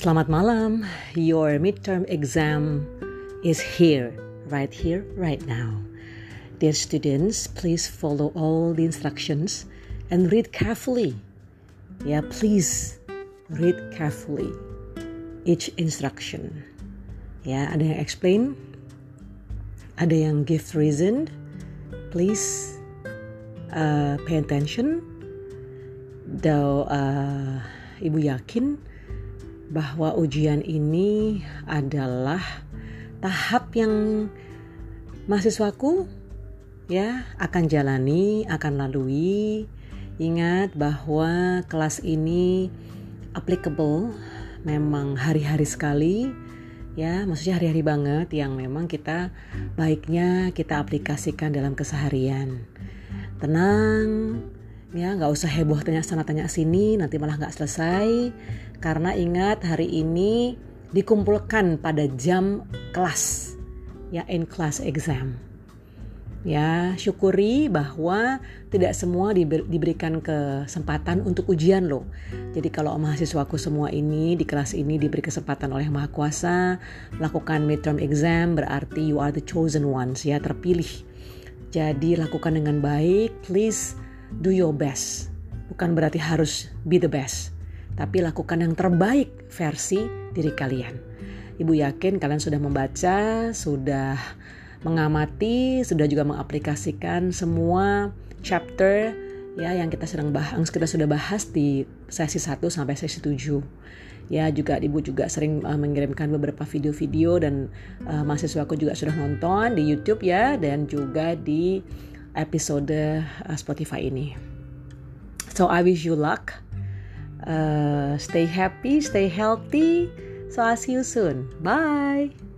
Selamat malam. Your midterm exam is here, right here, right now. Dear students, please follow all the instructions and read carefully. Yeah, please read carefully each instruction. Ya, ada yang explain, ada yang give reason. Please uh, pay attention. Though uh, ibu yakin bahwa ujian ini adalah tahap yang mahasiswaku ya akan jalani, akan lalui. Ingat bahwa kelas ini applicable memang hari-hari sekali ya, maksudnya hari-hari banget yang memang kita baiknya kita aplikasikan dalam keseharian. Tenang, ya nggak usah heboh tanya sana tanya sini nanti malah nggak selesai. Karena ingat hari ini dikumpulkan pada jam kelas. Ya in class exam. Ya syukuri bahwa tidak semua diberikan kesempatan untuk ujian loh. Jadi kalau mahasiswaku semua ini di kelas ini diberi kesempatan oleh maha kuasa melakukan midterm exam berarti you are the chosen ones ya terpilih. Jadi lakukan dengan baik please do your best. Bukan berarti harus be the best, tapi lakukan yang terbaik versi diri kalian. Ibu yakin kalian sudah membaca, sudah mengamati, sudah juga mengaplikasikan semua chapter ya yang kita sedang bahas, kita sudah bahas di sesi 1 sampai sesi 7 ya juga ibu juga sering uh, mengirimkan beberapa video-video dan uh, mahasiswaku juga sudah nonton di YouTube ya dan juga di episode uh, Spotify ini. So I wish you luck. Uh, stay happy, stay healthy. So I'll see you soon. Bye.